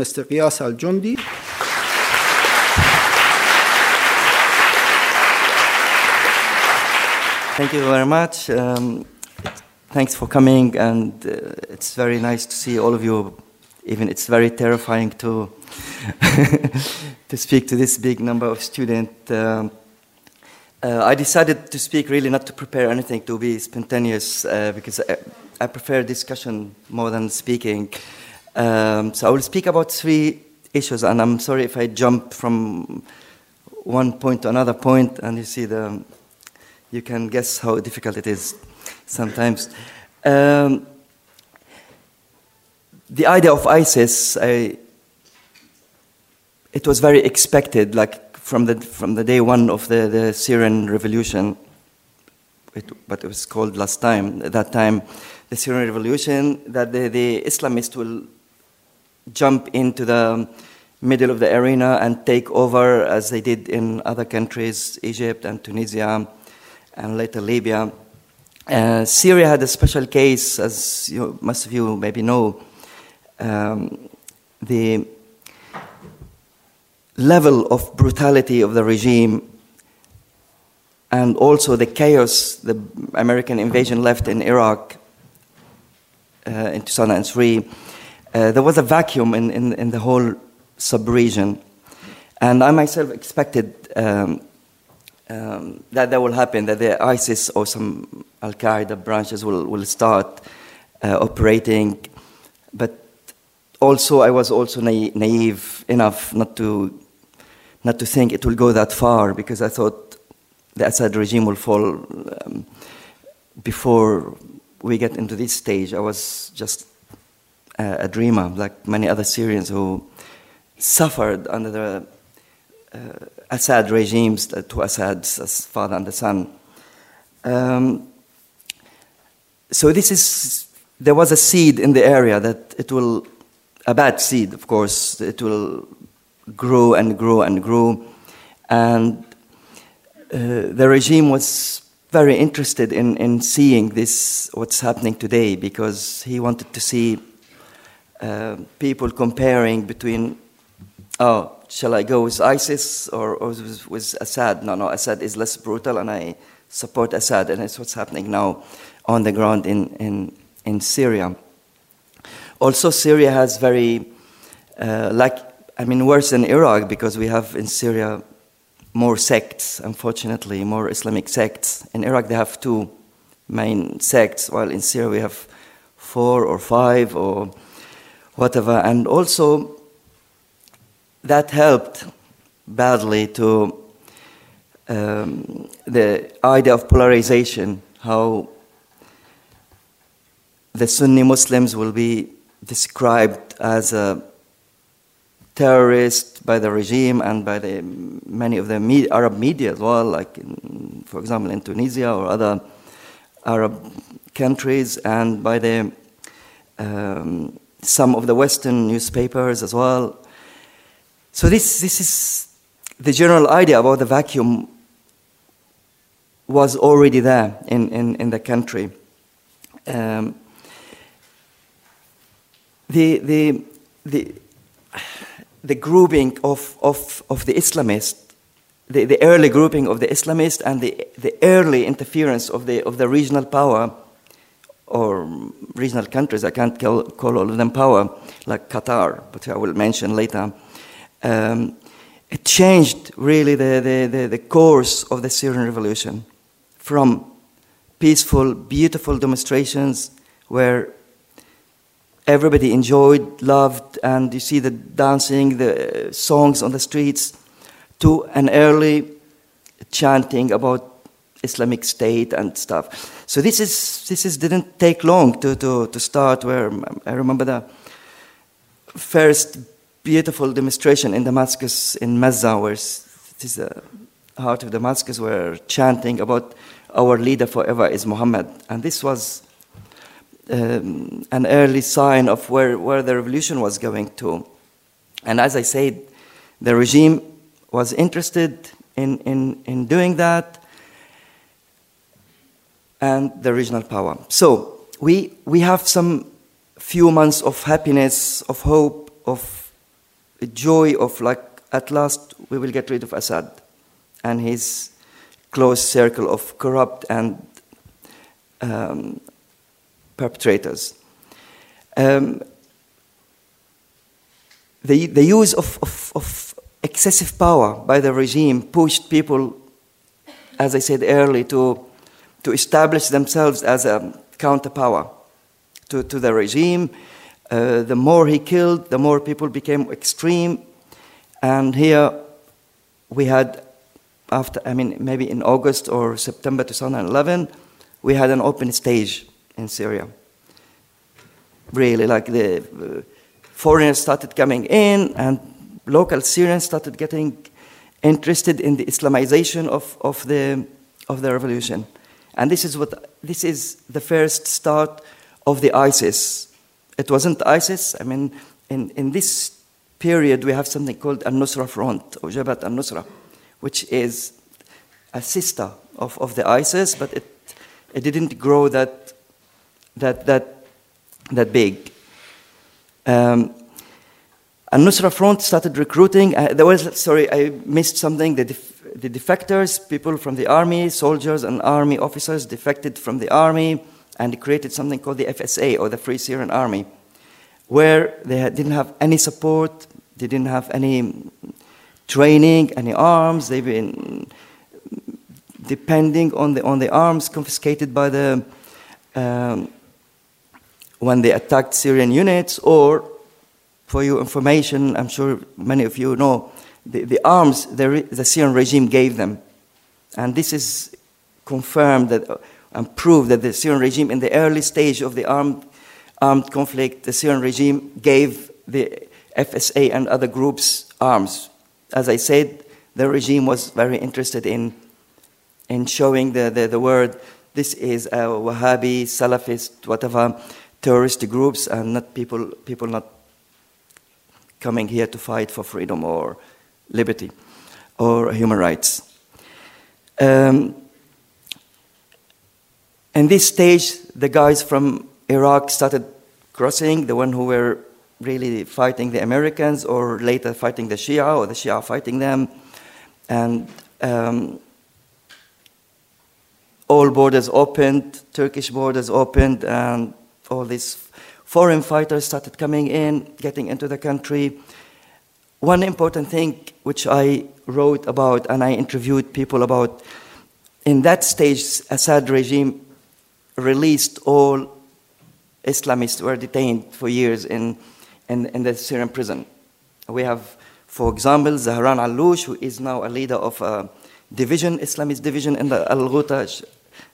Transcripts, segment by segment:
Mr. Qiyas Al Jundi. Thank you very much. Um, thanks for coming, and uh, it's very nice to see all of you. Even it's very terrifying to to speak to this big number of students. Um, uh, I decided to speak really not to prepare anything, to be spontaneous, uh, because I, I, prefer discussion more than speaking. Um, so I will speak about three issues, and I'm sorry if I jump from one point to another point, and you see the you can guess how difficult it is sometimes. Um, the idea of ISIS, I, it was very expected, like from the, from the day one of the, the Syrian revolution, it, but it was called last time, at that time, the Syrian revolution, that the, the Islamists will jump into the middle of the arena and take over as they did in other countries, Egypt and Tunisia and later Libya. Uh, Syria had a special case, as you, most of you maybe know. Um, the level of brutality of the regime and also the chaos the American invasion left in Iraq uh, in 2003, uh, there was a vacuum in, in, in the whole sub-region. And I myself expected um, um, that that will happen, that the ISIS or some Al Qaeda branches will, will start uh, operating. But also, I was also na- naive enough not to, not to think it will go that far because I thought the Assad regime will fall um, before we get into this stage. I was just a, a dreamer, like many other Syrians who suffered under the uh, Assad regimes, the two Assads, as father and the son. Um, so this is there was a seed in the area that it will a bad seed, of course. It will grow and grow and grow, and uh, the regime was very interested in, in seeing this what's happening today because he wanted to see uh, people comparing between oh shall I go with ISIS or, or with, with, Assad? No, no, Assad is less brutal, and I support Assad, and it's what's happening now on the ground in, in, in Syria. Also, Syria has very, uh, like, I mean, worse than Iraq because we have in Syria more sects, unfortunately, more Islamic sects. In Iraq, they have two main sects, while in Syria, we have four or five or whatever. And also, that helped badly to um, the idea of polarization, how the Sunni Muslims will be described as a terrorist by the regime and by the, many of the me- Arab media as well, like, in, for example, in Tunisia or other Arab countries, and by the, um, some of the Western newspapers as well. So this, this is the general idea about the vacuum was already there in, in, in the country. Um, the, the, the, the grouping of, of, of the Islamists, the, the early grouping of the Islamists and the, the early interference of the, of the regional power or regional countries, I can't call, call all of them power, like Qatar, but I will mention later. Um, it changed really the, the, the, the, course of the Syrian revolution from peaceful, beautiful demonstrations where everybody enjoyed, loved, and you see the dancing, the songs on the streets, to an early chanting about Islamic State and stuff. So this is this is didn't take long to, to, to start. Where I remember the first beautiful demonstration in Damascus, in Mazza, where it is the heart of Damascus, were chanting about our leader forever is Muhammad. And this was um, an early sign of where, where the revolution was going to. And as I said, the regime was interested in, in, in doing that and the regional power. So we, we have some few months of happiness, of hope, of joy of like, at last we will get rid of Assad and his close circle of corrupt and um, perpetrators. Um, the, the use of, of, of, excessive power by the regime pushed people, as I said earlier, to, to establish themselves as a counterpower to, to the regime. Uh, the more he killed, the more people became extreme. And here we had, after, I mean, maybe in August or September 2011, we had an open stage in Syria. Really, like the uh, foreigners started coming in, and local Syrians started getting interested in the Islamization of, of, the, of the revolution. And this is, what, this is the first start of the ISIS. It wasn't ISIS. I mean, in, in this period, we have something called Al Nusra Front, or Jabhat al Nusra, which is a sister of, of the ISIS, but it, it didn't grow that, that, that, that big. Um, Al Nusra Front started recruiting. Uh, there was, sorry, I missed something. The, the defectors, people from the army, soldiers and army officers defected from the army and created something called the FSA, or the Free Syrian Army, where they didn't have any support, they didn't have any training, any arms. They've been depending on the, on the arms confiscated by the, um, when they attacked Syrian units, or for your information, I'm sure many of you know, the, the arms the, the Syrian regime gave them. And this is confirmed that, uh, and proved that the Syrian regime, in the early stage of the armed, armed conflict, the Syrian regime gave the FSA and other groups arms. As I said, the regime was very interested in, in showing the, the, the word this is a Wahhabi, Salafist, whatever terrorist groups, and not people, people not coming here to fight for freedom or liberty or human rights. Um, in this stage, the guys from Iraq started crossing, the one who were really fighting the Americans, or later fighting the Shia, or the Shia fighting them. And um, all borders opened, Turkish borders opened, and all these foreign fighters started coming in, getting into the country. One important thing which I wrote about and I interviewed people about in that stage, Assad regime released all Islamists who were detained for years in in, in the Syrian prison. We have, for example, Zahran Alloush, who is now a leader of a division, Islamist division in the Al Ghouta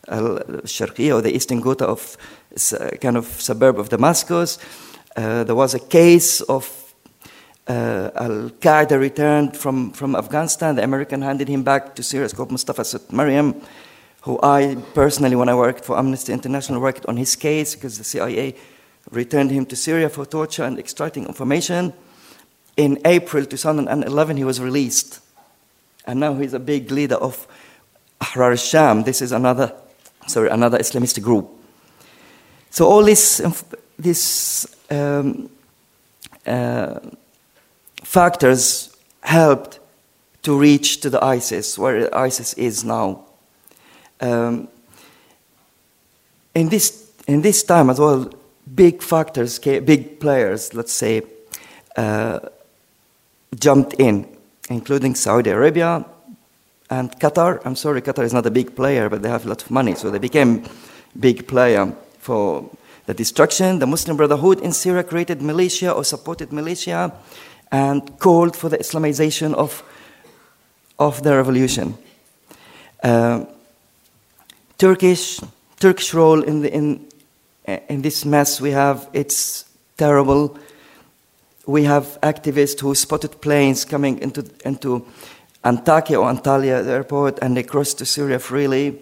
Al Sharqiya, or the eastern Ghouta of kind of suburb of Damascus. Uh, there was a case of uh, Al Qaeda returned from, from Afghanistan. The American handed him back to Syria. It's called Mustafa Setmariam, who I personally, when I worked for Amnesty International, worked on his case because the CIA returned him to Syria for torture and extracting information. In April 2011, he was released. And now he's a big leader of Ahrar al-Sham. This is another, sorry, another Islamist group. So all this, this um, uh, factors helped to reach to the ISIS, where ISIS is now. Um, in, this, in this time as well, big factors, big players, let's say, uh, jumped in, including Saudi Arabia and Qatar. I'm sorry, Qatar is not a big player, but they have a lot of money, so they became big player for the destruction. The Muslim Brotherhood in Syria created militia or supported militia and called for the Islamization of, of the revolution. Uh, Turkish Turkish role in the in in this mess we have, it's terrible. We have activists who spotted planes coming into, into Antakya or Antalya the airport and they crossed to Syria freely.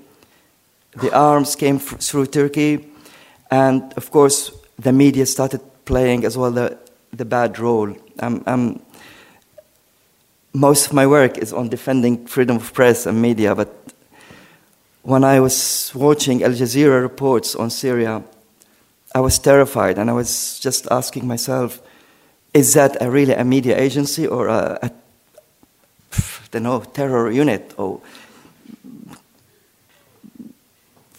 The arms came through Turkey. And of course, the media started playing as well the, the bad role. Um, um, most of my work is on defending freedom of press and media, but when I was watching Al Jazeera reports on Syria, I was terrified and I was just asking myself, is that a really a media agency or a, a I don't know, terror unit or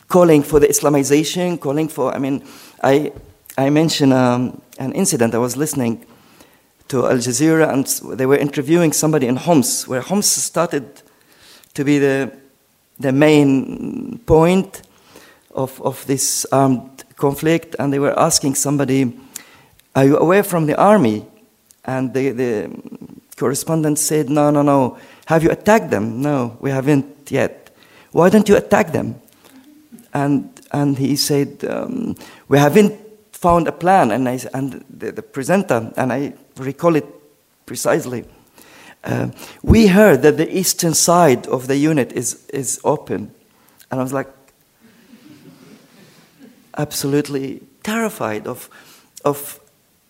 calling for the Islamization, calling for, I mean, I, I mentioned um, an incident. I was listening to Al Jazeera and they were interviewing somebody in Homs, where Homs started to be the, the main point of, of this armed conflict. And they were asking somebody, Are you away from the army? And the, the correspondent said, No, no, no. Have you attacked them? No, we haven't yet. Why don't you attack them? And, and he said, um, We haven't found a plan. And, I, and the, the presenter, and I recall it precisely, uh, we heard that the eastern side of the unit is, is open. And I was like, absolutely terrified of, of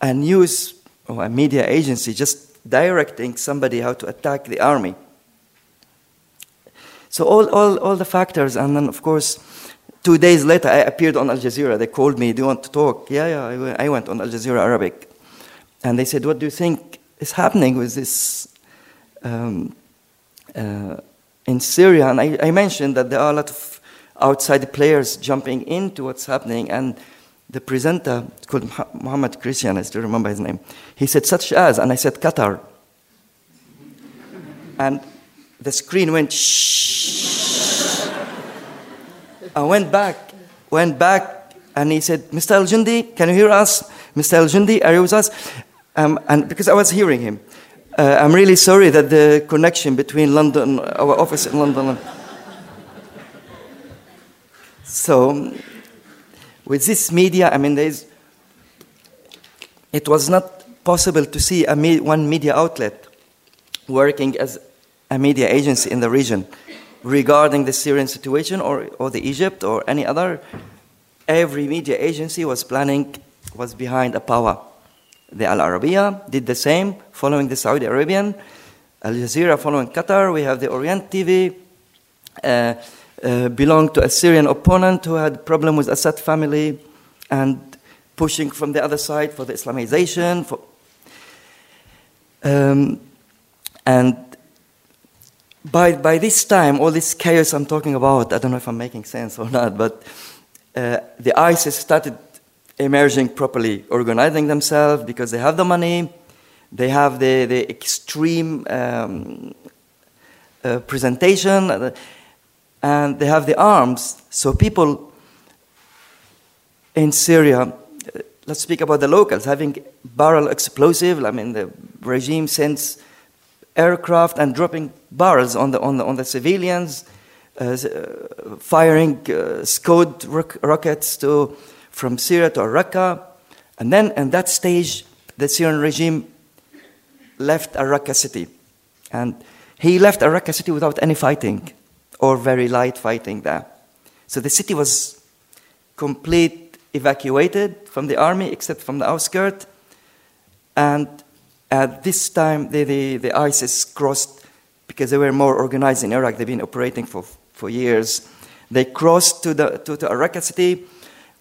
a news or a media agency just directing somebody how to attack the army. So all, all, all the factors, and then of course, two days later I appeared on Al Jazeera. They called me, do you want to talk? Yeah, yeah, I went on Al Jazeera Arabic. And they said, what do you think is happening with this um, uh, in Syria? And I, I mentioned that there are a lot of outside players jumping into what's happening. And the presenter, called Muhammad Krichen, I still remember his name, he said, such as, and I said, Qatar. and the screen went shh. I went back, went back, and he said, Mr. Al Jundi, can you hear us? Mr. Al Jundi, are you with us? Um, and because I was hearing him, uh, I'm really sorry that the connection between London, our office in London, so with this media, I mean, there's, it was not possible to see me, one media outlet working as a media agency in the region regarding the Syrian situation or, or the Egypt or any other. Every media agency was planning, was behind a power. The Al Arabiya did the same, following the Saudi Arabian. Al Jazeera following Qatar. We have the Orient TV. Uh, uh, belonged to a Syrian opponent who had problem with Assad family and pushing from the other side for the Islamization. For, um, and by, by this time, all this chaos I'm talking about, I don't know if I'm making sense or not, but uh, the ISIS started emerging properly, organizing themselves because they have the money, they have the, the extreme um, uh, presentation, and they have the arms. So people in Syria, let's speak about the locals, having barrel explosive. I mean, the regime sends aircraft and dropping barrels on the, on the, on the civilians, uh, firing uh, Scud rockets to, from Syria to Raqqa. And then in that stage, the Syrian regime left Raqqa city. And he left Raqqa city without any fighting or very light fighting there. So the city was complete evacuated from the army except from the outskirts. And at this time, the, the, the ISIS crossed, because they were more organized in Iraq, they've been operating for, for years. They crossed to, the, to, to Raqqa city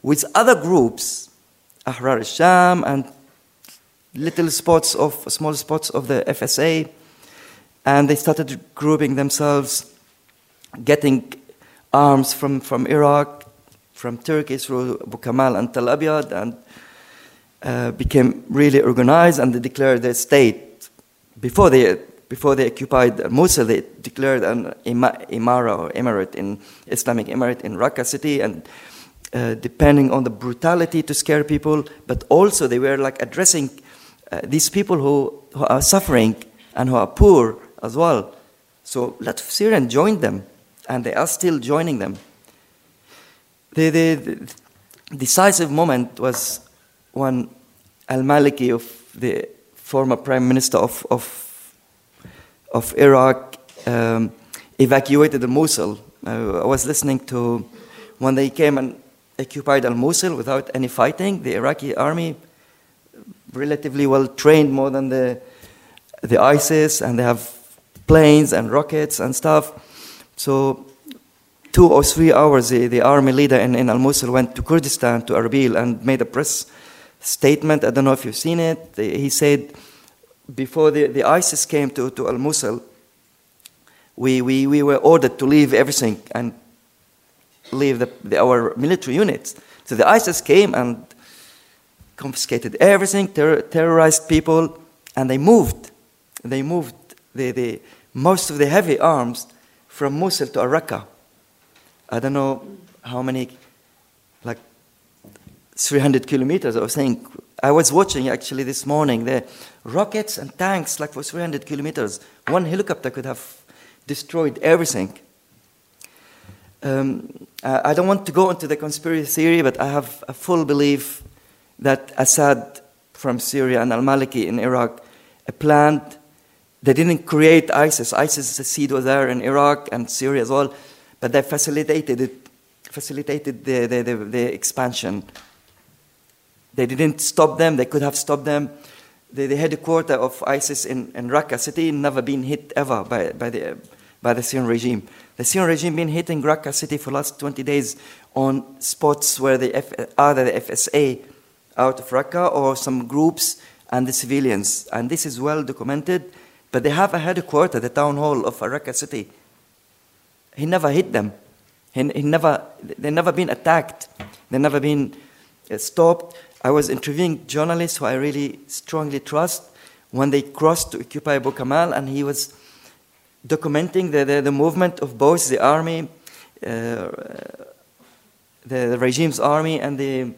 with other groups, Ahrar al-Sham and little spots of, small spots of the FSA. And they started grouping themselves getting arms from, from Iraq, from Turkey through Abu Kamal and Tel Abyad, and uh, became really organized and they declared their state. Before they, before they occupied Mosul, they declared an Imara or Emirate in Islamic Emirate in Raqqa city, and uh, depending on the brutality to scare people, but also they were like addressing uh, these people who, who are suffering and who are poor as well. So let Syrians joined them and they are still joining them. The, the, the decisive moment was when Al Maliki, of the former prime minister of, of, of Iraq, um, evacuated the Mosul. Uh, I was listening to when they came and occupied Al Mosul without any fighting. The Iraqi army, relatively well trained, more than the, the ISIS, and they have planes and rockets and stuff. So, two or three hours, the, the army leader in, in Al Mosul went to Kurdistan, to Erbil, and made a press statement. I don't know if you've seen it. He said, before the, the ISIS came to, to Al Mosul, we, we, we were ordered to leave everything and leave the, the, our military units. So the ISIS came and confiscated everything, ter- terrorized people, and they moved. They moved the, the, most of the heavy arms from Mosul to Raqqa. I don't know how many, like 300 kilometers, I was saying. I was watching actually this morning the rockets and tanks, like for 300 kilometers. One helicopter could have destroyed everything. Um, I don't want to go into the conspiracy theory, but I have a full belief that Assad from Syria and al Maliki in Iraq planned, they didn't create ISIS. ISIS, the seed was there in Iraq and Syria as well, but they facilitated it, facilitated the, the, the, the expansion. They didn't stop them, they could have stopped them. The, the headquarters of ISIS in, in Raqqa city never been hit ever by, by, the, by the Syrian regime. The Syrian regime been hitting Raqqa city for the last 20 days on spots where the F, either the FSA out of Raqqa or some groups and the civilians. And this is well documented, but they have a headquarters, the town hall of Raqqa city. He never hit them. He, he never, they never been attacked. They never been uh, stopped. I was interviewing journalists who I really strongly trust when they crossed to occupy Abu and he was documenting the, the, the movement of both the army, uh, the, the regime's army, and the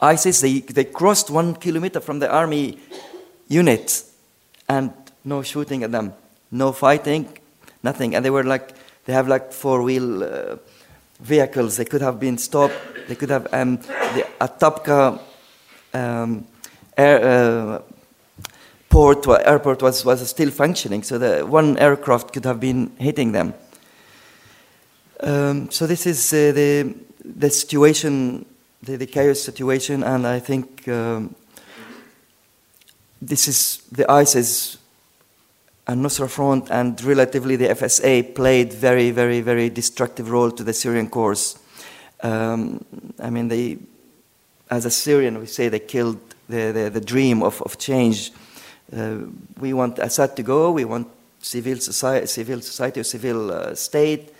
ISIS, they, they crossed one kilometer from the army unit and no shooting at them, no fighting, nothing. And they were like, they have like four wheel uh, vehicles. They could have been stopped. They could have, um, the Atapka um, air, uh, port, airport was, was still functioning. So one aircraft could have been hitting them. Um, so this is uh, the, the situation the, the chaos situation, and I think um, this is the ISIS and Nusra Front and relatively the FSA played very, very, very destructive role to the Syrian cause. Um, I mean, they, as a Syrian, we say they killed the, the, the dream of, of change. Uh, we want Assad to go, we want civil society, civil society or civil uh, state,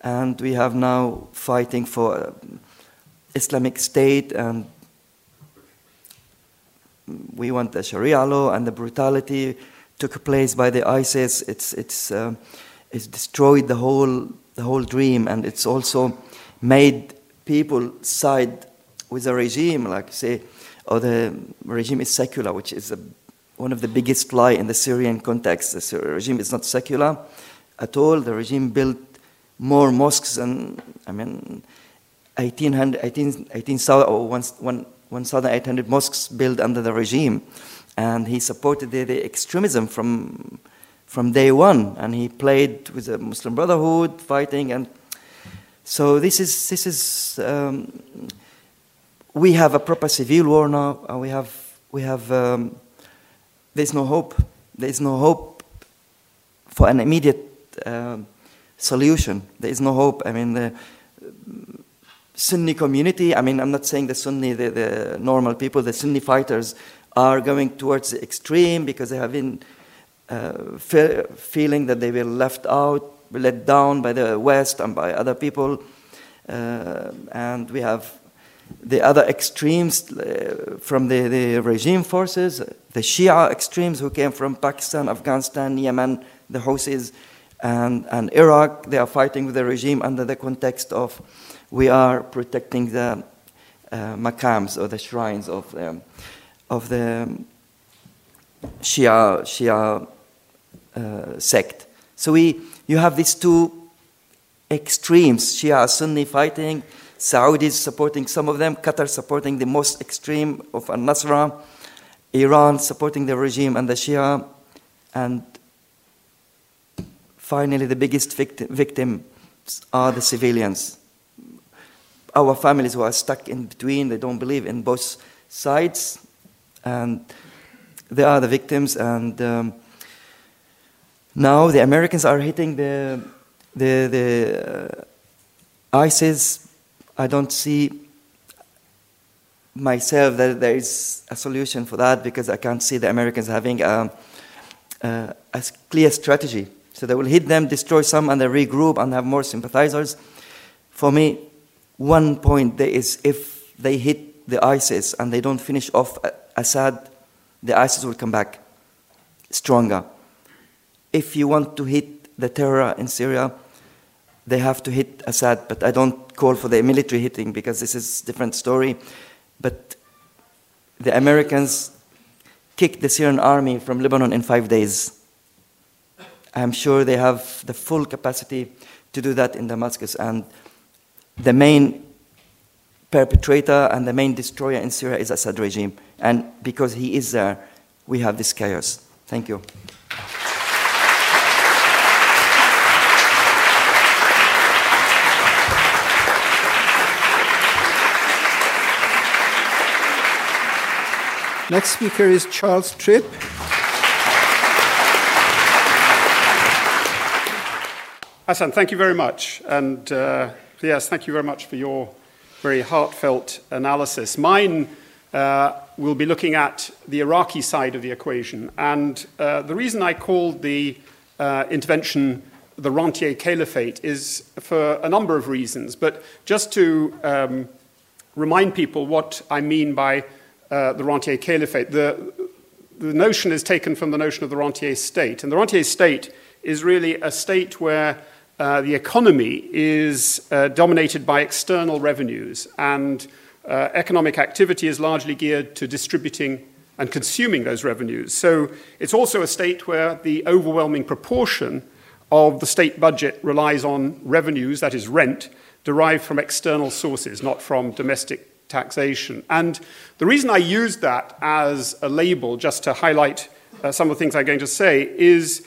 and we have now fighting for uh, Islamic State and we want the Sharia law and the brutality took place by the ISIS. It's, it's, uh, it's destroyed the whole, the whole dream and it's also made people side with the regime, like say, oh, the regime is secular, which is a, one of the biggest lie in the Syrian context. The Syrian regime is not secular at all. The regime built more mosques and, I mean, 1,800, 18, 18, 1,800 mosques built under the regime. And he supported the, the, extremism from, from day one. And he played with the Muslim Brotherhood, fighting. And so this is, this is um, we have a proper civil war now. And we have, we have um, there's no hope. There's no hope for an immediate uh, solution. There is no hope. I mean, the, Sunni community, I mean, I'm not saying the Sunni, the, the normal people, the Sunni fighters are going towards the extreme because they have been uh, fe- feeling that they were left out, let down by the West and by other people. Uh, and we have the other extremes uh, from the, the regime forces, the Shia extremes who came from Pakistan, Afghanistan, Yemen, the Houthis, and, and Iraq. They are fighting with the regime under the context of we are protecting the uh, makams or the shrines of the, of the Shia, Shia uh, sect. So we, you have these two extremes. Shia Sunni fighting, Saudis supporting some of them, Qatar supporting the most extreme of Al Nusra, Iran supporting the regime and the Shia, and finally the biggest victim, victims are the civilians. Our families who are stuck in between, they don't believe in both sides, and they are the victims. And um, now the Americans are hitting the the the uh, ISIS. I don't see myself that there is a solution for that because I can't see the Americans having a, a, a clear strategy. So they will hit them, destroy some, and then regroup and have more sympathizers. For me, one point there is if they hit the ISIS and they don't finish off Assad, the ISIS will come back stronger. If you want to hit the terror in Syria, they have to hit Assad, but I don't call for the military hitting because this is a different story. But the Americans kicked the Syrian army from Lebanon in five days. I'm sure they have the full capacity to do that in Damascus. And the main perpetrator and the main destroyer in Syria is Assad regime. And because he is there, we have this chaos. Thank you. Next speaker is Charles Tripp. Hassan, thank you very much. And uh, yes, thank you very much for your very heartfelt analysis. Mine uh, will be looking at the Iraqi side of the equation. And uh, the reason I called the uh, intervention the Rentier Caliphate is for a number of reasons. But just to um, remind people what I mean by uh, the Rentier Caliphate, the, the notion is taken from the notion of the Rentier state. And the Rentier state is really a state where uh, the economy is uh, dominated by external revenues, and uh, economic activity is largely geared to distributing and consuming those revenues. So it's also a state where the overwhelming proportion of the state budget relies on revenues, that is, rent, derived from external sources, not from domestic taxation. And the reason I used that as a label, just to highlight uh, some of the things I'm going to say, is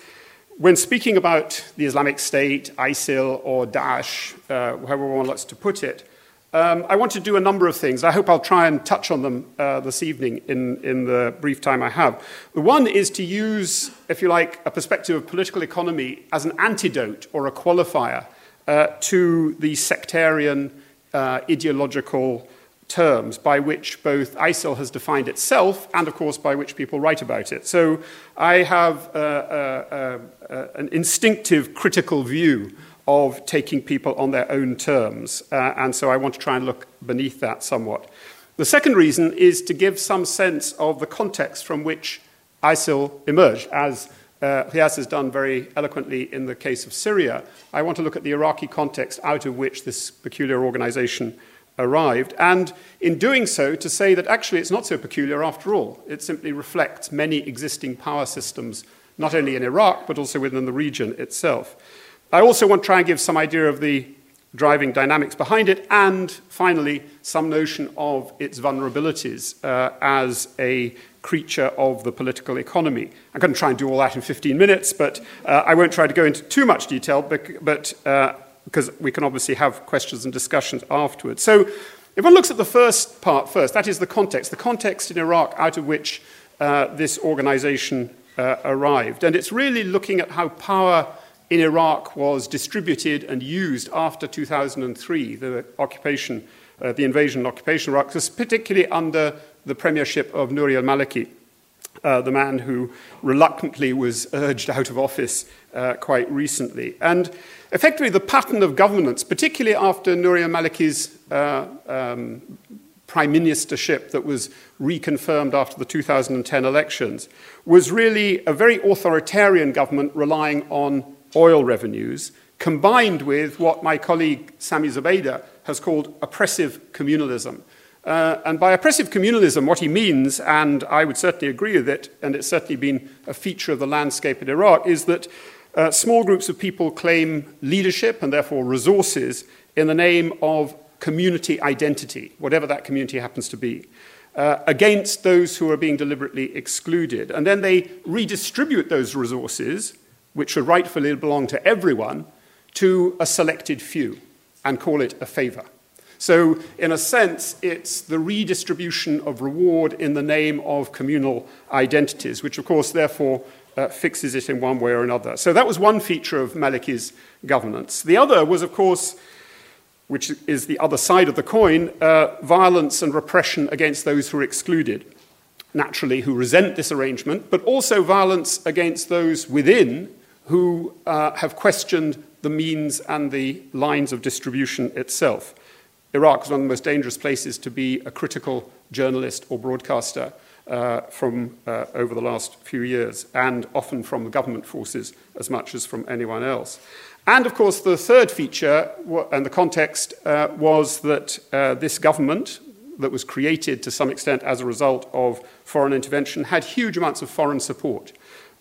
when speaking about the Islamic State, ISIL, or Daesh, uh, however one likes to put it, um, I want to do a number of things. I hope I'll try and touch on them uh, this evening in, in the brief time I have. The one is to use, if you like, a perspective of political economy as an antidote or a qualifier uh, to the sectarian uh, ideological terms by which both ISIL has defined itself and, of course, by which people write about it. So I have uh, uh, uh, an instinctive critical view of taking people on their own terms, uh, and so I want to try and look beneath that somewhat. The second reason is to give some sense of the context from which ISIL emerged, as uh, has done very eloquently in the case of Syria. I want to look at the Iraqi context out of which this peculiar organization arrived, and in doing so, to say that actually it's not so peculiar after all. It simply reflects many existing power systems, not only in Iraq, but also within the region itself. I also want to try and give some idea of the driving dynamics behind it, and finally, some notion of its vulnerabilities uh, as a creature of the political economy. I'm going to try and do all that in 15 minutes, but uh, I won't try to go into too much detail, but, but uh, because we can obviously have questions and discussions afterwards. So, if one looks at the first part first, that is the context, the context in Iraq out of which uh, this organization uh, arrived. And it's really looking at how power in Iraq was distributed and used after 2003, the occupation, uh, the invasion and occupation of Iraq, particularly under the premiership of Nouri al Maliki. Uh, the man who reluctantly was urged out of office uh, quite recently. And effectively, the pattern of governance, particularly after Nouri al Maliki's uh, um, prime ministership that was reconfirmed after the 2010 elections, was really a very authoritarian government relying on oil revenues, combined with what my colleague Sami Zubaida has called oppressive communalism. Uh, and by oppressive communalism, what he means, and I would certainly agree with it, and it's certainly been a feature of the landscape in Iraq, is that uh, small groups of people claim leadership and therefore resources in the name of community identity, whatever that community happens to be, uh, against those who are being deliberately excluded. And then they redistribute those resources, which should rightfully belong to everyone, to a selected few and call it a favor. So, in a sense, it's the redistribution of reward in the name of communal identities, which, of course, therefore uh, fixes it in one way or another. So, that was one feature of Maliki's governance. The other was, of course, which is the other side of the coin, uh, violence and repression against those who are excluded, naturally, who resent this arrangement, but also violence against those within who uh, have questioned the means and the lines of distribution itself. Iraq is one of the most dangerous places to be a critical journalist or broadcaster uh, from uh, over the last few years, and often from the government forces as much as from anyone else. And of course, the third feature and the context uh, was that uh, this government, that was created to some extent as a result of foreign intervention, had huge amounts of foreign support.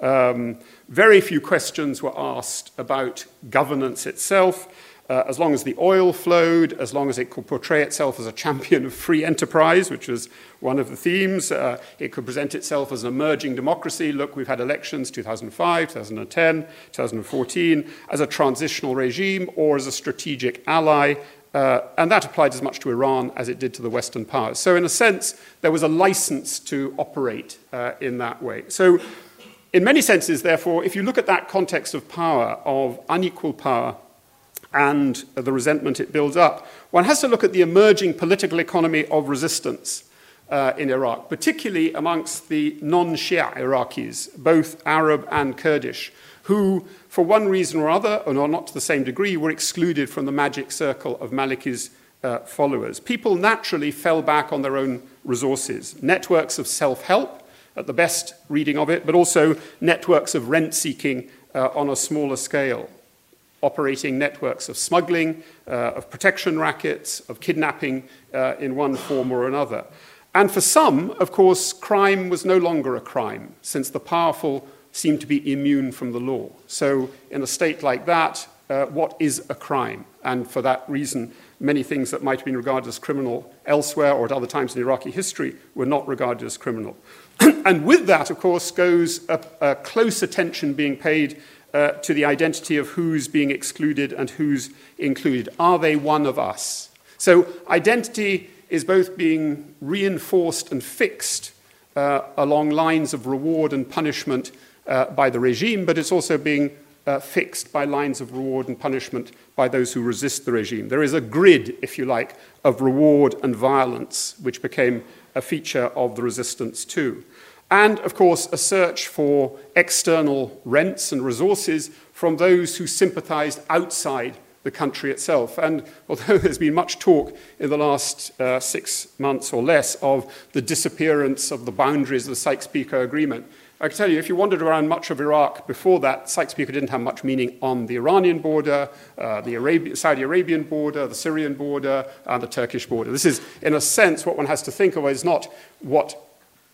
Um, very few questions were asked about governance itself. Uh, as long as the oil flowed, as long as it could portray itself as a champion of free enterprise, which was one of the themes, uh, it could present itself as an emerging democracy. Look, we've had elections 2005, 2010, 2014, as a transitional regime or as a strategic ally. Uh, and that applied as much to Iran as it did to the Western powers. So, in a sense, there was a license to operate uh, in that way. So, in many senses, therefore, if you look at that context of power, of unequal power, and the resentment it builds up, one has to look at the emerging political economy of resistance uh, in Iraq, particularly amongst the non Shia Iraqis, both Arab and Kurdish, who, for one reason or other, or not to the same degree, were excluded from the magic circle of Maliki's uh, followers. People naturally fell back on their own resources, networks of self help at the best reading of it, but also networks of rent seeking uh, on a smaller scale, operating networks of smuggling, uh, of protection rackets, of kidnapping uh, in one form or another. And for some, of course, crime was no longer a crime, since the powerful seemed to be immune from the law. So, in a state like that, uh, what is a crime? And for that reason, many things that might have been regarded as criminal elsewhere or at other times in Iraqi history were not regarded as criminal. and with that, of course, goes a, a close attention being paid uh, to the identity of who's being excluded and who's included. Are they one of us? So, identity is both being reinforced and fixed uh, along lines of reward and punishment uh, by the regime, but it's also being uh, fixed by lines of reward and punishment by those who resist the regime. There is a grid, if you like, of reward and violence, which became a feature of the resistance too. And, of course, a search for external rents and resources from those who sympathized outside the country itself. And although there's been much talk in the last uh, six months or less of the disappearance of the boundaries of the Sykes-Picot Agreement, I can tell you, if you wandered around much of Iraq before that, Sykes-Picot didn't have much meaning on the Iranian border, uh, the Saudi Arabian border, the Syrian border, and the Turkish border. This is, in a sense, what one has to think of is not what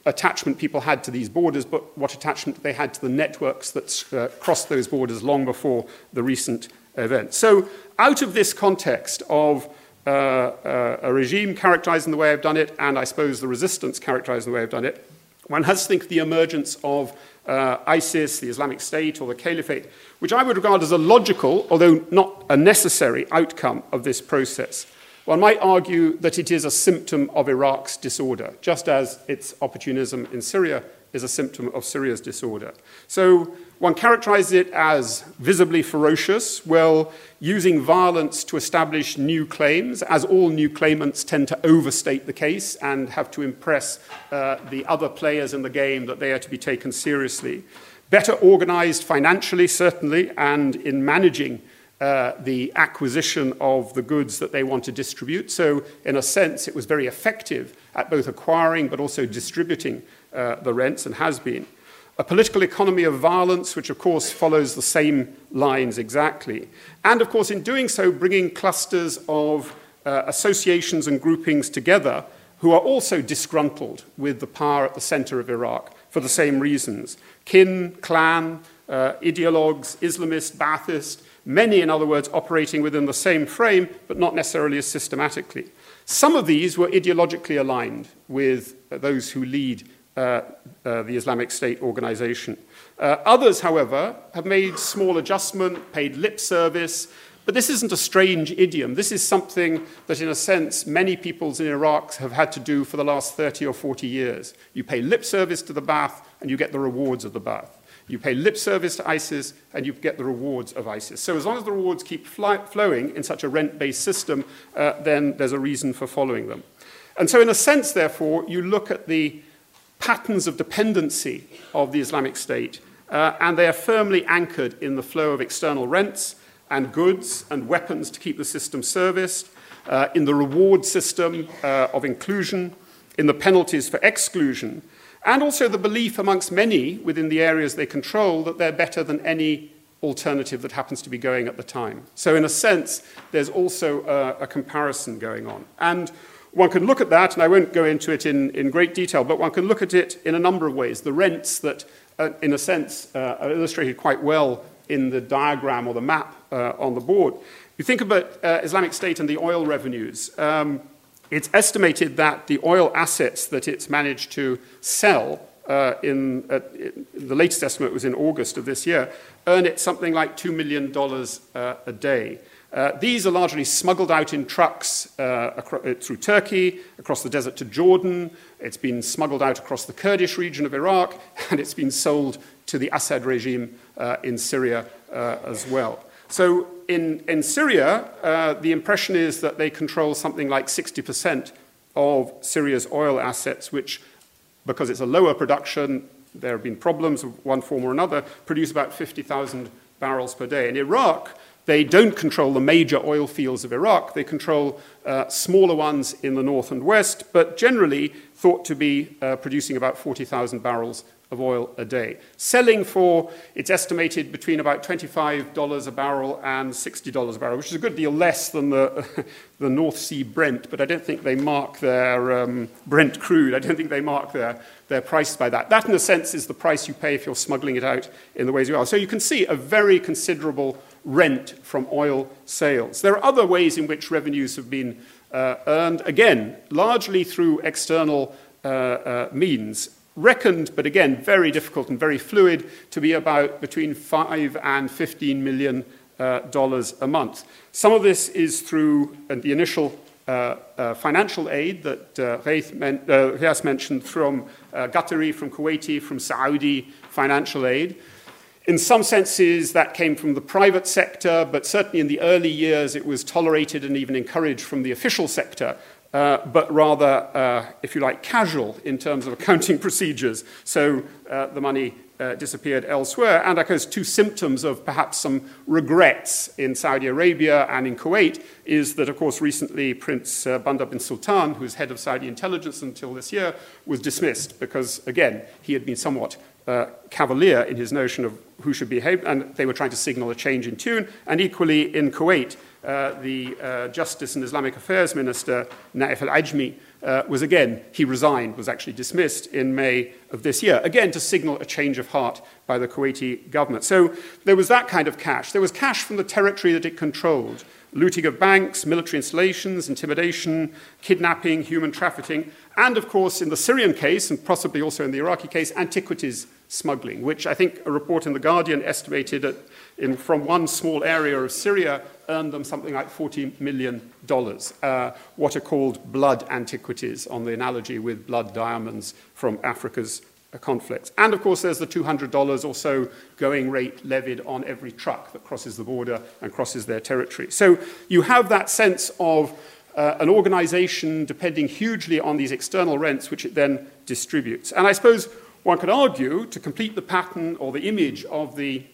attachment people had to these borders, but what attachment they had to the networks that uh, crossed those borders long before the recent event. So, out of this context of uh, uh, a regime characterized in the way I've done it, and I suppose the resistance characterized in the way I've done it, one has to think of the emergence of uh, ISIS, the Islamic State, or the Caliphate, which I would regard as a logical, although not a necessary, outcome of this process. One might argue that it is a symptom of Iraq's disorder, just as its opportunism in Syria is a symptom of Syria's disorder. So one characterizes it as visibly ferocious, well, using violence to establish new claims, as all new claimants tend to overstate the case and have to impress uh, the other players in the game that they are to be taken seriously. Better organized financially, certainly, and in managing uh, the acquisition of the goods that they want to distribute. So, in a sense, it was very effective at both acquiring but also distributing uh, the rents and has been a political economy of violence, which of course follows the same lines exactly. And of course, in doing so, bringing clusters of uh, associations and groupings together who are also disgruntled with the power at the center of Iraq for the same reasons kin, clan, uh, ideologues, Islamist, Ba'athist, many, in other words, operating within the same frame, but not necessarily as systematically. Some of these were ideologically aligned with uh, those who lead uh, uh, the Islamic State organization. Uh, others, however, have made small adjustment, paid lip service, but this isn't a strange idiom. This is something that, in a sense, many peoples in Iraq have had to do for the last 30 or 40 years. You pay lip service to the Ba'ath, and you get the rewards of the Ba'ath. You pay lip service to ISIS, and you get the rewards of ISIS. So as long as the rewards keep fly- flowing in such a rent-based system, uh, then there's a reason for following them. And so, in a sense, therefore, you look at the patterns of dependency of the Islamic State, uh, and they are firmly anchored in the flow of external rents and goods and weapons to keep the system serviced, uh, in the reward system uh, of inclusion, in the penalties for exclusion, and also the belief amongst many within the areas they control that they're better than any alternative that happens to be going at the time. So, in a sense, there's also a, a comparison going on. And one can look at that, and I won't go into it in, in great detail, but one can look at it in a number of ways. The rents that, uh, in a sense, uh, are illustrated quite well in the diagram or the map uh, on the board. You think about uh, Islamic State and the oil revenues. Um, it's estimated that the oil assets that it's managed to sell uh, in, uh, the latest estimate was in August of this year, earn it something like $2 million uh, a day. Uh, these are largely smuggled out in trucks uh, uh, through Turkey, across the desert to Jordan. It's been smuggled out across the Kurdish region of Iraq, and it's been sold to the Assad regime in Syria as well. So, in, in Syria, uh, the impression is that they control something like 60% of Syria's oil assets, which, because it's a lower production, there have been problems of one form or another, produce about 50,000 barrels per day. In Iraq, they don't control the major oil fields of Iraq. They control uh, smaller ones in the north and west, but generally thought to be uh, producing about 40,000 barrels of oil a day. Selling for, it's estimated, between about $25 a barrel and $60 a barrel, which is a good deal less than the, the North Sea Brent, but I don't think they mark their um, Brent crude, I don't think they mark their, their price by that. That, in a sense, is the price you pay if you're smuggling it out in the ways you are. So you can see a very considerable rent from oil sales. There are other ways in which revenues have been uh, earned, again, largely through external uh, uh, means, reckoned, but again, very difficult and very fluid, to be about between 5 and 15 million uh, dollars a month. Some of this is through uh, the initial uh, uh, financial aid that uh, men- uh, mentioned from Qatari, from Kuwaiti, from Saudi financial aid. In some senses, that came from the private sector, but certainly in the early years, it was tolerated and even encouraged from the official sector, uh, but rather, uh, if you like, casual in terms of accounting procedures. So uh, the money uh, disappeared elsewhere. And I suppose two symptoms of perhaps some regrets in Saudi Arabia and in Kuwait is that, of course, recently Prince uh, Bandar bin Sultan, who was head of Saudi intelligence until this year, was dismissed because, again, he had been somewhat uh, cavalier in his notion of who should behave, and they were trying to signal a change in tune. And equally in Kuwait, the uh, Justice and Islamic Affairs Minister, Naif al Ajmi, uh, was again, he resigned, was actually dismissed in May of this year, again to signal a change of heart by the Kuwaiti government. So there was that kind of cash. There was cash from the territory that it controlled looting of banks, military installations, intimidation, kidnapping, human trafficking, and of course, in the Syrian case, and possibly also in the Iraqi case, antiquities smuggling, which I think a report in The Guardian estimated at, in, from one small area of Syria earned them something like $40 million, uh, what are called blood antiquities, on the analogy with blood diamonds from Africa's conflicts. And of course, there's the $200 or so going rate levied on every truck that crosses the border and crosses their territory. So you have that sense of uh, an organization depending hugely on these external rents, which it then distributes. And I suppose one could argue, to complete the pattern or the image of the,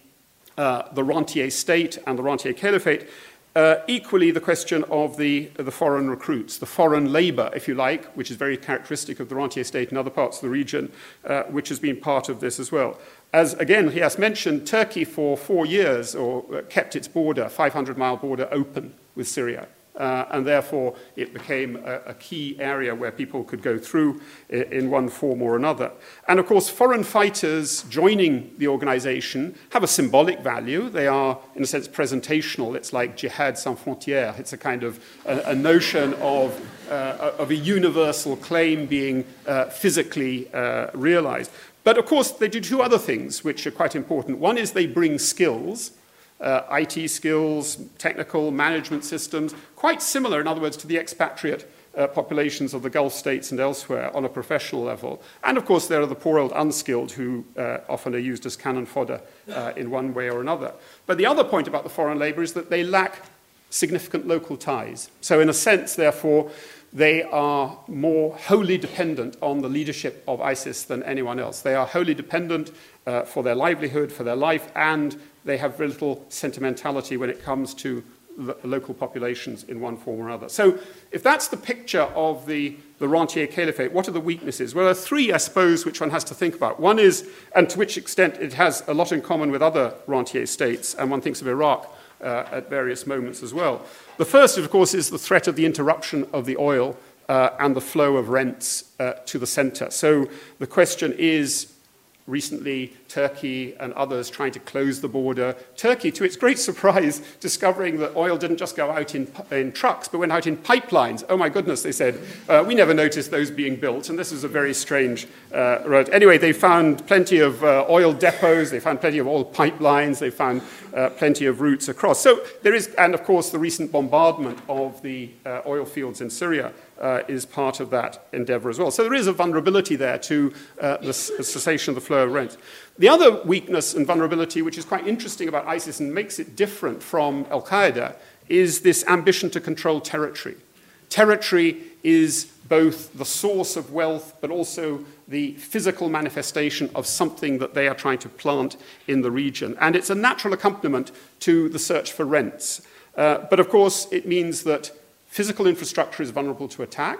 uh, the rentier state and the rentier caliphate, uh, equally, the question of the, the foreign recruits, the foreign labour, if you like, which is very characteristic of the rentier state in other parts of the region, uh, which has been part of this as well. As again, he has mentioned, Turkey for four years or uh, kept its border, 500 mile border, open with Syria uh, and therefore it became a, a, key area where people could go through in, one form or another. And of course, foreign fighters joining the organization have a symbolic value. They are, in a sense, presentational. It's like Jihad sans frontières. It's a kind of a, a notion of, uh, of a universal claim being uh, physically uh, realized. But of course, they do two other things which are quite important. One is they bring skills uh, IT skills, technical management systems, quite similar, in other words, to the expatriate uh, populations of the Gulf states and elsewhere on a professional level. And of course, there are the poor old unskilled who uh, often are used as cannon fodder uh, in one way or another. But the other point about the foreign labor is that they lack significant local ties. So, in a sense, therefore, they are more wholly dependent on the leadership of ISIS than anyone else. They are wholly dependent uh, for their livelihood, for their life, and they have very little sentimentality when it comes to local populations in one form or other. So, if that's the picture of the, the Rentier Caliphate, what are the weaknesses? Well, there are three, I suppose, which one has to think about. One is, and to which extent it has a lot in common with other Rentier states, and one thinks of Iraq uh, at various moments as well. The first, of course, is the threat of the interruption of the oil uh, and the flow of rents uh, to the center. So the question is recently Turkey and others trying to close the border. Turkey, to its great surprise, discovering that oil didn't just go out in, in trucks, but went out in pipelines. Oh my goodness, they said. Uh, we never noticed those being built, and this is a very strange uh, road. Anyway, they found plenty of uh, oil depots, they found plenty of oil pipelines, they found uh, plenty of routes across. So there is, and of course, the recent bombardment of the uh, oil fields in Syria uh, is part of that endeavor as well. So there is a vulnerability there to uh, the cessation of the flow of rent. The other weakness and vulnerability, which is quite interesting about ISIS and makes it different from Al Qaeda, is this ambition to control territory. Territory is both the source of wealth, but also the physical manifestation of something that they are trying to plant in the region. And it's a natural accompaniment to the search for rents. Uh, but of course, it means that physical infrastructure is vulnerable to attack.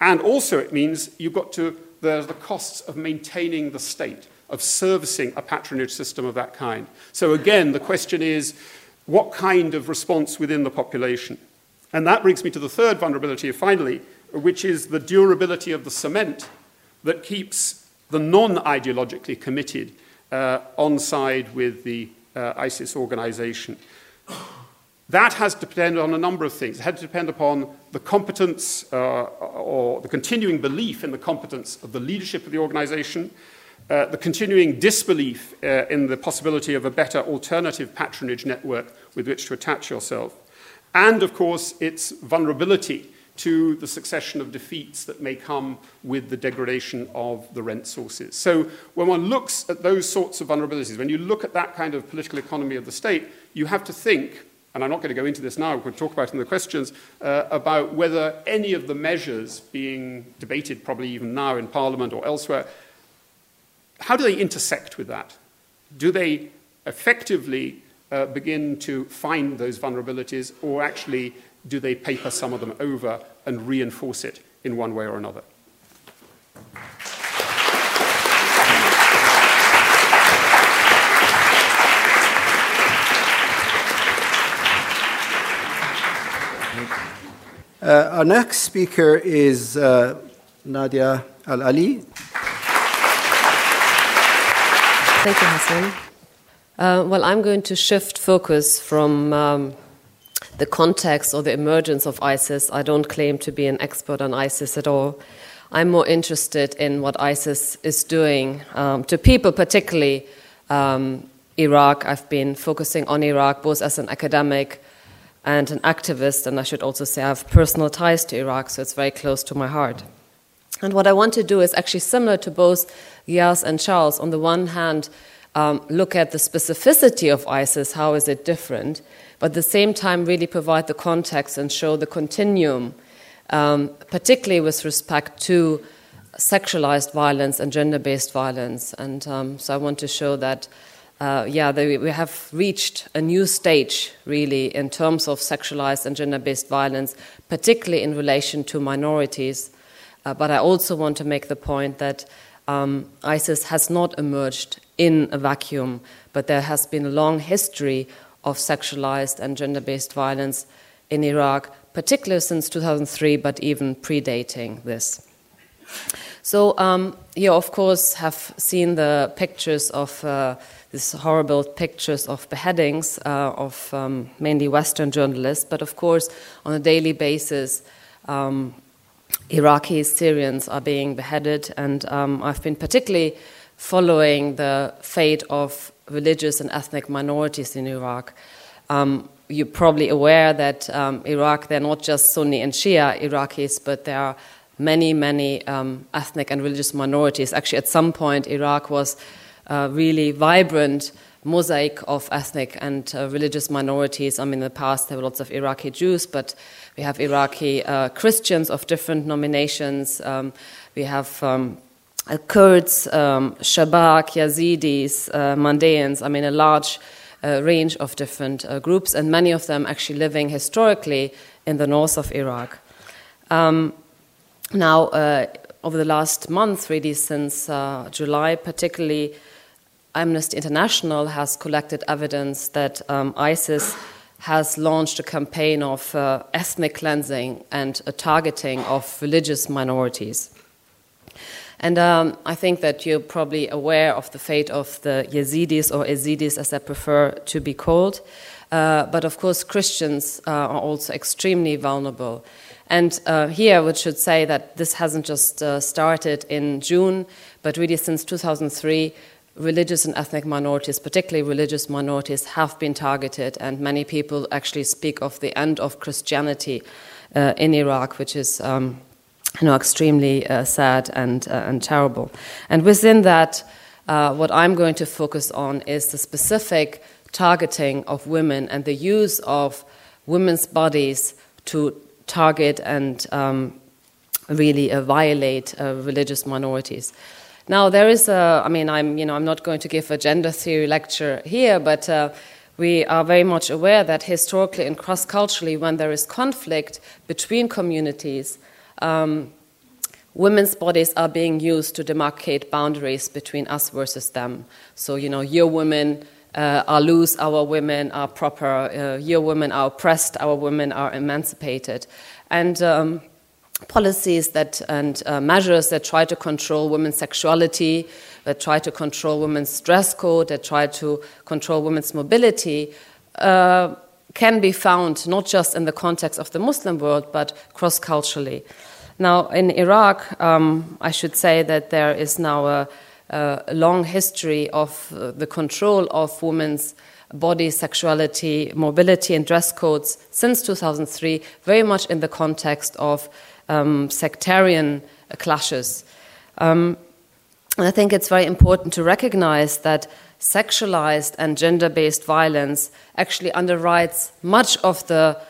And also, it means you've got to, there's the costs of maintaining the state, of servicing a patronage system of that kind. So, again, the question is what kind of response within the population? And that brings me to the third vulnerability, finally, which is the durability of the cement that keeps the non ideologically committed uh, on side with the uh, ISIS organization. That has to depend on a number of things. It had to depend upon the competence uh, or the continuing belief in the competence of the leadership of the organization, uh, the continuing disbelief uh, in the possibility of a better alternative patronage network with which to attach yourself, and of course its vulnerability to the succession of defeats that may come with the degradation of the rent sources. So, when one looks at those sorts of vulnerabilities, when you look at that kind of political economy of the state, you have to think and I'm not going to go into this now, we'll talk about it in the questions, uh, about whether any of the measures being debated, probably even now in Parliament or elsewhere, how do they intersect with that? Do they effectively uh, begin to find those vulnerabilities, or actually do they paper some of them over and reinforce it in one way or another? Uh, our next speaker is uh, Nadje Al Ali. Thank you, Hassan. Uh, well, I'm going to shift focus from um, the context or the emergence of ISIS. I don't claim to be an expert on ISIS at all. I'm more interested in what ISIS is doing um, to people, particularly um, Iraq. I've been focusing on Iraq both as an academic and an activist, and I should also say I have personal ties to Iraq, so it's very close to my heart. And what I want to do is actually similar to both Giyas and Charles. On the one hand, um, look at the specificity of ISIS, how is it different, but at the same time, really provide the context and show the continuum, um, particularly with respect to sexualized violence and gender based violence. And um, so I want to show that uh, yeah, they, we have reached a new stage, really, in terms of sexualized and gender based violence, particularly in relation to minorities. Uh, but I also want to make the point that um, ISIS has not emerged in a vacuum, but there has been a long history of sexualized and gender based violence in Iraq, particularly since 2003, but even predating this. So, um, you, of course, have seen the pictures of. Uh, these horrible pictures of beheadings uh, of um, mainly Western journalists, but of course, on a daily basis, um, Iraqi Syrians are being beheaded, and um, I've been particularly following the fate of religious and ethnic minorities in Iraq. Um, you're probably aware that um, Iraq, they're not just Sunni and Shia Iraqis, but there are many, many um, ethnic and religious minorities. Actually, at some point, Iraq was a really vibrant mosaic of ethnic and uh, religious minorities. I mean, in the past, there were lots of Iraqi Jews, but we have Iraqi uh, Christians of different nominations. Um, we have um, uh, Kurds, um, Shabak, Yazidis, uh, Mandaeans. I mean, a large uh, range of different groups, and many of them actually living historically in the north of Iraq. Um, now, over the last month, really since July, particularly, Amnesty International has collected evidence that um, ISIS has launched a campaign of uh, ethnic cleansing and a targeting of religious minorities. And um, I think that you're probably aware of the fate of the Yazidis or Yazidis, as they prefer to be called. Uh, but of course, Christians uh, are also extremely vulnerable. And uh, here, we should say that this hasn't just uh, started in June, but really since 2003, religious and ethnic minorities, particularly religious minorities, have been targeted, and many people actually speak of the end of Christianity uh, in Iraq, which is. Um, you know, extremely uh, sad and, uh, and terrible. And within that, uh, what I'm going to focus on is the specific targeting of women and the use of women's bodies to target and um, really uh, violate uh, religious minorities. Now, there is a, I mean, I'm, you know, I'm not going to give a gender theory lecture here, but uh, we are very much aware that historically and cross culturally, when there is conflict between communities, um, women's bodies are being used to demarcate boundaries between us versus them. So, you know, your women uh, are loose, our women are proper, uh, your women are oppressed, our women are emancipated. And um, policies that and uh, measures that try to control women's sexuality, that try to control women's dress code, that try to control women's mobility. Uh, can be found not just in the context of the Muslim world, but cross culturally. Now, in Iraq, um, I should say that there is now a, a long history of uh, the control of women's body, sexuality, mobility, and dress codes since 2003, very much in the context of um, sectarian clashes. Um, I think it's very important to recognize that sexualized and gender based violence actually underwrites much of the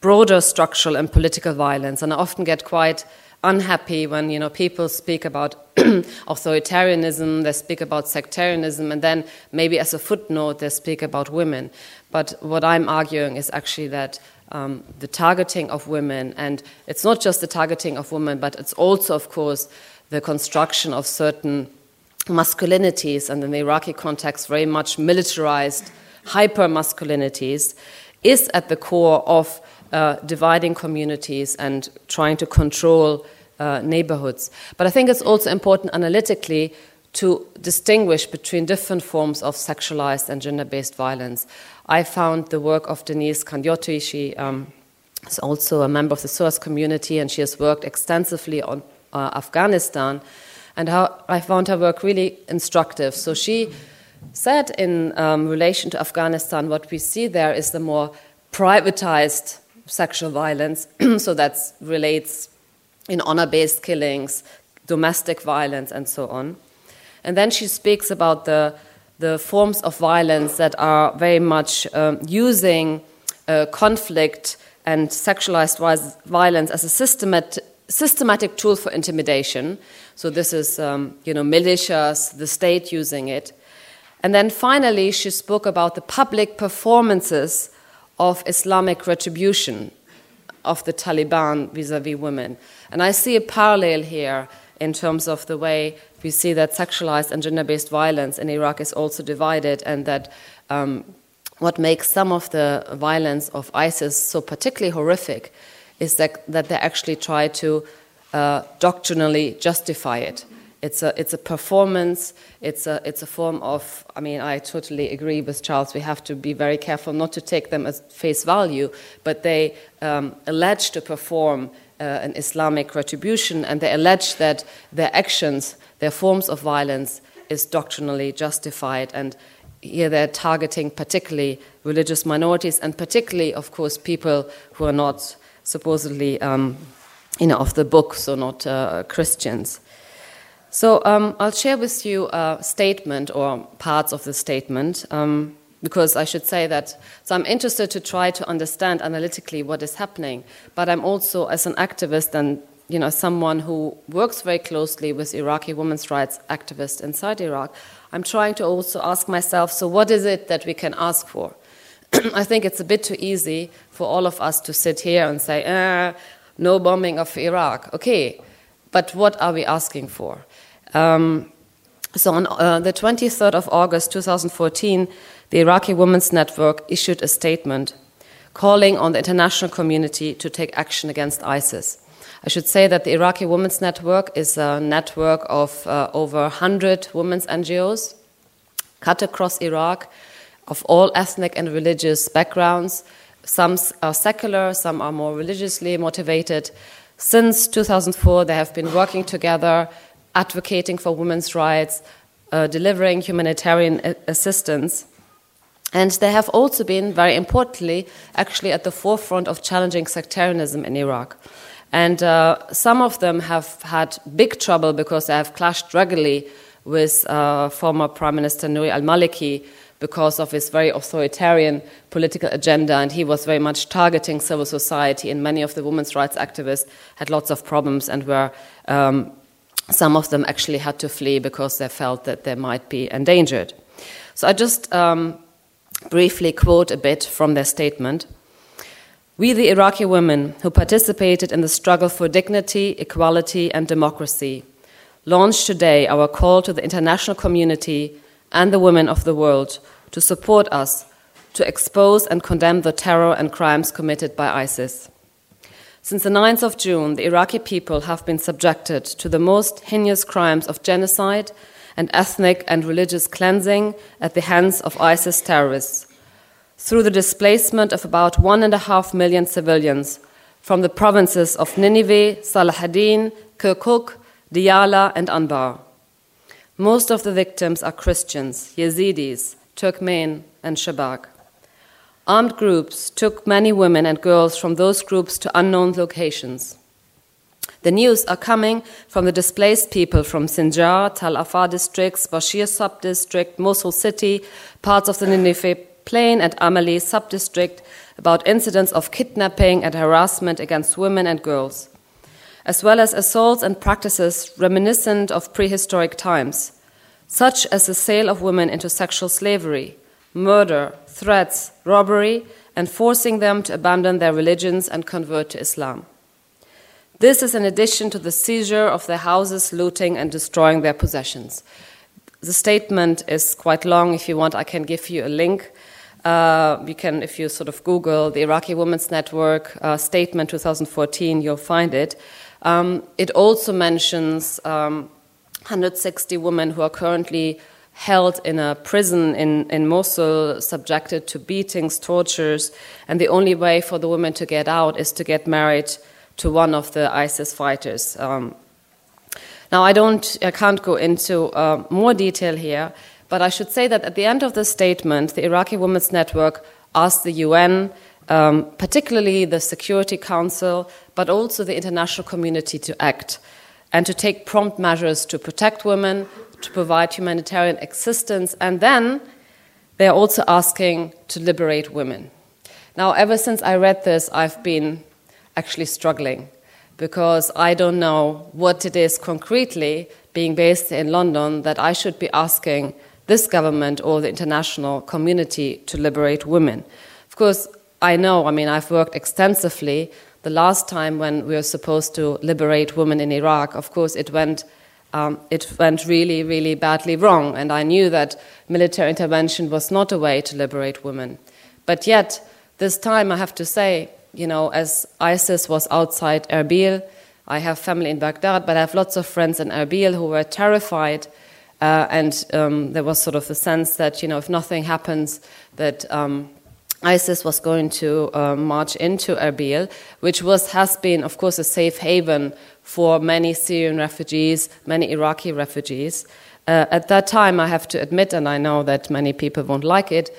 broader structural and political violence. And I often get quite unhappy when you know people speak about authoritarianism, they speak about sectarianism, and then maybe as a footnote they speak about women. But what I'm arguing is actually that um, the targeting of women, and it's not just the targeting of women, but it's also, of course, the construction of certain masculinities, and in the Iraqi context, very much militarized hyper masculinities, is at the core of uh, dividing communities and trying to control uh, neighborhoods. But I think it's also important analytically to distinguish between different forms of sexualized and gender based violence. I found the work of Deniz Kandiyoti, she um, is also a member of the SOAS community and she has worked extensively on uh, Afghanistan. And how I found her work really instructive. So she said, in um, relation to Afghanistan, what we see there is the more privatized sexual violence. so that relates in honor based killings, domestic violence, and so on. And then she speaks about the, the forms of violence that are very much um, using uh, conflict and sexualized violence as a systematic, systematic tool for intimidation. So this is, um, you know, militias, the state using it. And then finally, she spoke about the public performances of Islamic retribution of the Taliban vis a vis women. And I see a parallel here in terms of the way we see that sexualized and gender based violence in Iraq is also divided, and that um, what makes some of the violence of ISIS so particularly horrific is that, that they actually try to uh, doctrinally justify it. It's a, it's a performance, it's a, it's a form of, I mean, I totally agree with Charles. We have to be very careful not to take them as face value, but they um, allege to perform uh, an Islamic retribution and they allege that their actions, their forms of violence, is doctrinally justified. And here they're targeting particularly religious minorities and particularly, of course, people who are not supposedly, um, you know, of the book, so not uh, Christians. So um, I'll share with you a statement or parts of the statement. Um, because I should say that, so I'm interested to try to understand analytically what is happening, but I'm also, as an activist and you know, someone who works very closely with Iraqi women's rights activists inside Iraq, I'm trying to also ask myself, so what is it that we can ask for? I think it's a bit too easy for all of us to sit here and say, eh, no bombing of Iraq. Okay, but what are we asking for? Um, so on uh, the 23rd of August 2014, the Iraqi Women's Network issued a statement calling on the international community to take action against ISIS. I should say that the Iraqi Women's Network is a network of uh, over 100 women's NGOs cut across Iraq of all ethnic and religious backgrounds. Some are secular, some are more religiously motivated. Since 2004, they have been working together, advocating for women's rights, uh, delivering humanitarian assistance. And they have also been, very importantly, actually at the forefront of challenging sectarianism in Iraq. And uh, some of them have had big trouble because they have clashed regularly with uh, former Prime Minister Nouri al Maliki because of his very authoritarian political agenda. And he was very much targeting civil society. And many of the women's rights activists had lots of problems and were. Um, some of them actually had to flee because they felt that they might be endangered. So I just um, briefly quote a bit from their statement. We, the Iraqi women who participated in the struggle for dignity, equality, and democracy, launch today our call to the international community and the women of the world to support us to expose and condemn the terror and crimes committed by ISIS. Since the 9th of June, the Iraqi people have been subjected to the most heinous crimes of genocide and ethnic and religious cleansing at the hands of ISIS terrorists, through the displacement of about one and a half million civilians from the provinces of Nineveh, Salahuddin, Kirkuk, Diyala, and Anbar. Most of the victims are Christians, Yazidis, Turkmen, and Shabak. Armed groups took many women and girls from those groups to unknown locations. The news are coming from the displaced people from Sinjar, Tal Afar districts, Bashir sub-district, Mosul city, parts of the Nineveh plain and Amerli sub-district about incidents of kidnapping and harassment against women and girls, as well as assaults and practices reminiscent of prehistoric times, such as the sale of women into sexual slavery, murder, threats, robbery, and forcing them to abandon their religions and convert to Islam. This is in addition to the seizure of their houses, looting, and destroying their possessions. The statement is quite long. If you want, I can give you a link. Uh, you can, if you sort of Google the Iraqi Women's Network uh, statement 2014, you'll find it. Um, it also mentions um, 160 women who are currently held in a prison in, in Mosul, subjected to beatings, tortures, and the only way for the women to get out is to get married to one of the ISIS fighters. Um, now, I don't, I can't go into uh, more detail here, but I should say that at the end of the statement, the Iraqi Women's Network asked the UN, um, particularly the Security Council, but also the international community to act and to take prompt measures to protect women, to provide humanitarian assistance, and then they are also asking to liberate women. Now, ever since I read this, I've been actually struggling because I don't know what it is concretely, being based in London, that I should be asking this government or the international community to liberate women. Of course, I know, I mean, I've worked extensively. The last time when we were supposed to liberate women in Iraq, of course, it went. Um, it went really, really badly wrong, and I knew that military intervention was not a way to liberate women. But yet, this time I have to say, you know, as ISIS was outside Erbil, I have family in Baghdad, but I have lots of friends in Erbil who were terrified. Uh, and um, there was sort of the sense that, you know, if nothing happens, that um, ISIS was going to uh, march into Erbil, which was, has been, of course, a safe haven for many Syrian refugees, many Iraqi refugees. Uh, at that time, I have to admit, and I know that many people won't like it,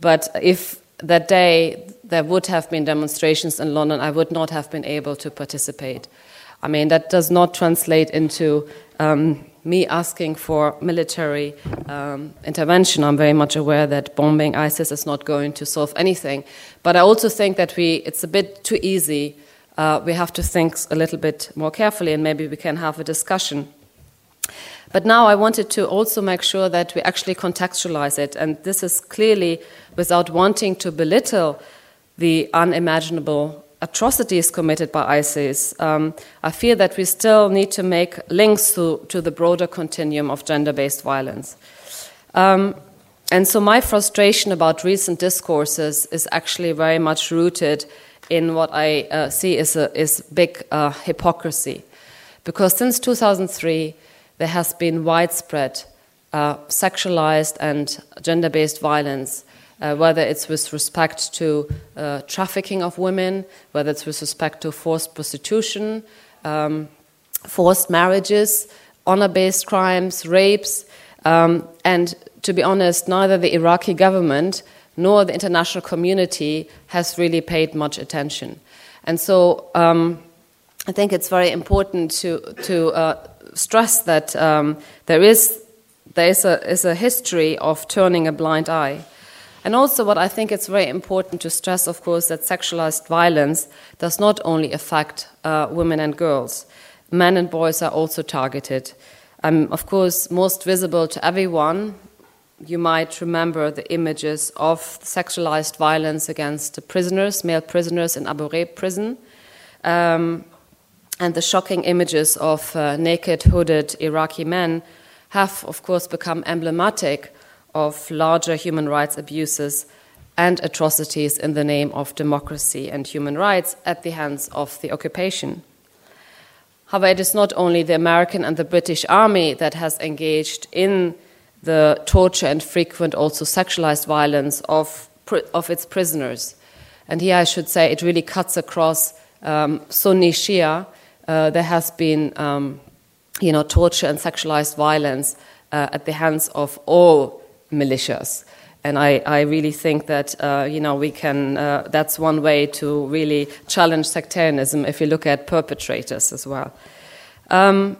but if that day there would have been demonstrations in London, I would not have been able to participate. I mean, that does not translate into um, me asking for military um, intervention. I'm very much aware that bombing ISIS is not going to solve anything. But I also think that we, it's a bit too easy. Uh, we have to think a little bit more carefully, and maybe we can have a discussion. But now I wanted to also make sure that we actually contextualize it, and this is clearly without wanting to belittle the unimaginable atrocities committed by ISIS, um, I feel that we still need to make links to, to the broader continuum of gender based violence. Um, and so my frustration about recent discourses is actually very much rooted in what I uh, see as a is big uh, hypocrisy. Because since 2003, there has been widespread uh, sexualized and gender based violence uh, whether it's with respect to uh, trafficking of women, whether it's with respect to forced prostitution, um, forced marriages, honor based crimes, rapes. Um, and to be honest, neither the Iraqi government nor the international community has really paid much attention. And so um, I think it's very important to, to uh, stress that um, there, is, there is, a, is a history of turning a blind eye. And also, what I think it's very important to stress, of course, that sexualized violence does not only affect uh, women and girls. Men and boys are also targeted. Um, of course, most visible to everyone, you might remember the images of sexualized violence against the prisoners, male prisoners in Abu Ghraib prison, um, and the shocking images of uh, naked, hooded Iraqi men have, of course, become emblematic of larger human rights abuses and atrocities in the name of democracy and human rights at the hands of the occupation. However, it is not only the American and the British Army that has engaged in the torture and frequent also sexualized violence of, of its prisoners. And here I should say it really cuts across um, Sunni Shia. Uh, there has been um, you know, torture and sexualized violence uh, at the hands of all militias. And I, I really think that uh, you know we can. Uh, that's one way to really challenge sectarianism if you look at perpetrators as well. Um,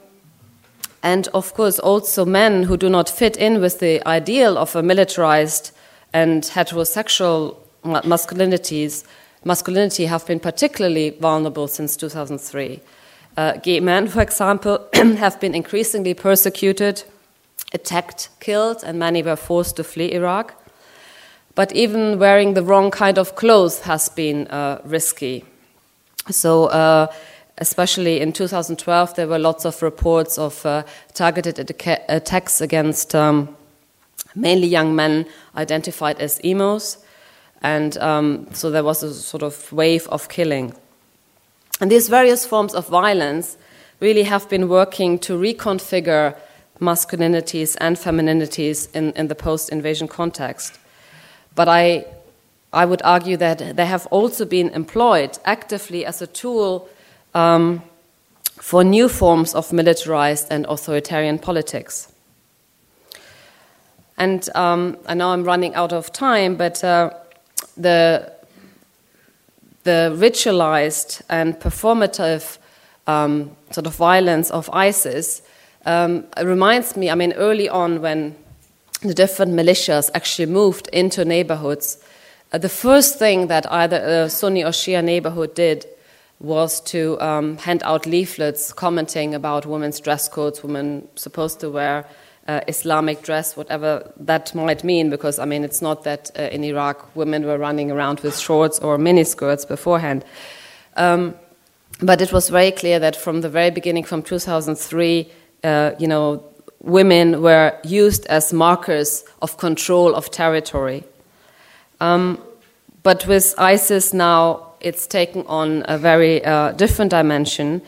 and of course, also men who do not fit in with the ideal of a militarized and heterosexual masculinities, masculinity have been particularly vulnerable since 2003. Uh, gay men, for example, have been increasingly persecuted attacked, killed, and many were forced to flee Iraq. But even wearing the wrong kind of clothes has been uh, risky. So, uh, especially in 2012, there were lots of reports of uh, targeted attacks against um, mainly young men identified as emos. And um, so there was a sort of wave of killing. And these various forms of violence really have been working to reconfigure masculinities and femininities in, in the post invasion context. But I, I would argue that they have also been employed actively as a tool um, for new forms of militarized and authoritarian politics. And um, I know I'm running out of time, but uh, the, the ritualized and performative um, sort of violence of ISIS um, reminds me, I mean, early on when the different militias actually moved into neighborhoods, uh, the first thing that either a Sunni or Shia neighborhood did was to um, hand out leaflets commenting about women's dress codes, women supposed to wear uh, Islamic dress, whatever that might mean, because I mean, it's not that uh, in Iraq women were running around with shorts or miniskirts beforehand. Um, but it was very clear that from the very beginning, from 2003, uh, you know, women were used as markers of control of territory. Um, but with ISIS now, it's taken on a very uh, different dimension,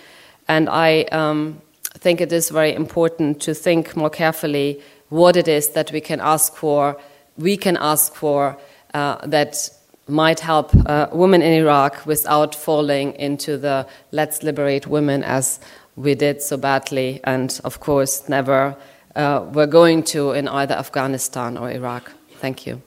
and I um, think it is very important to think more carefully what it is that we can ask for. We can ask for uh, that might help uh, women in Iraq without falling into the let's liberate women as we did so badly, and of course, never uh, were going to in either Afghanistan or Iraq. Thank you.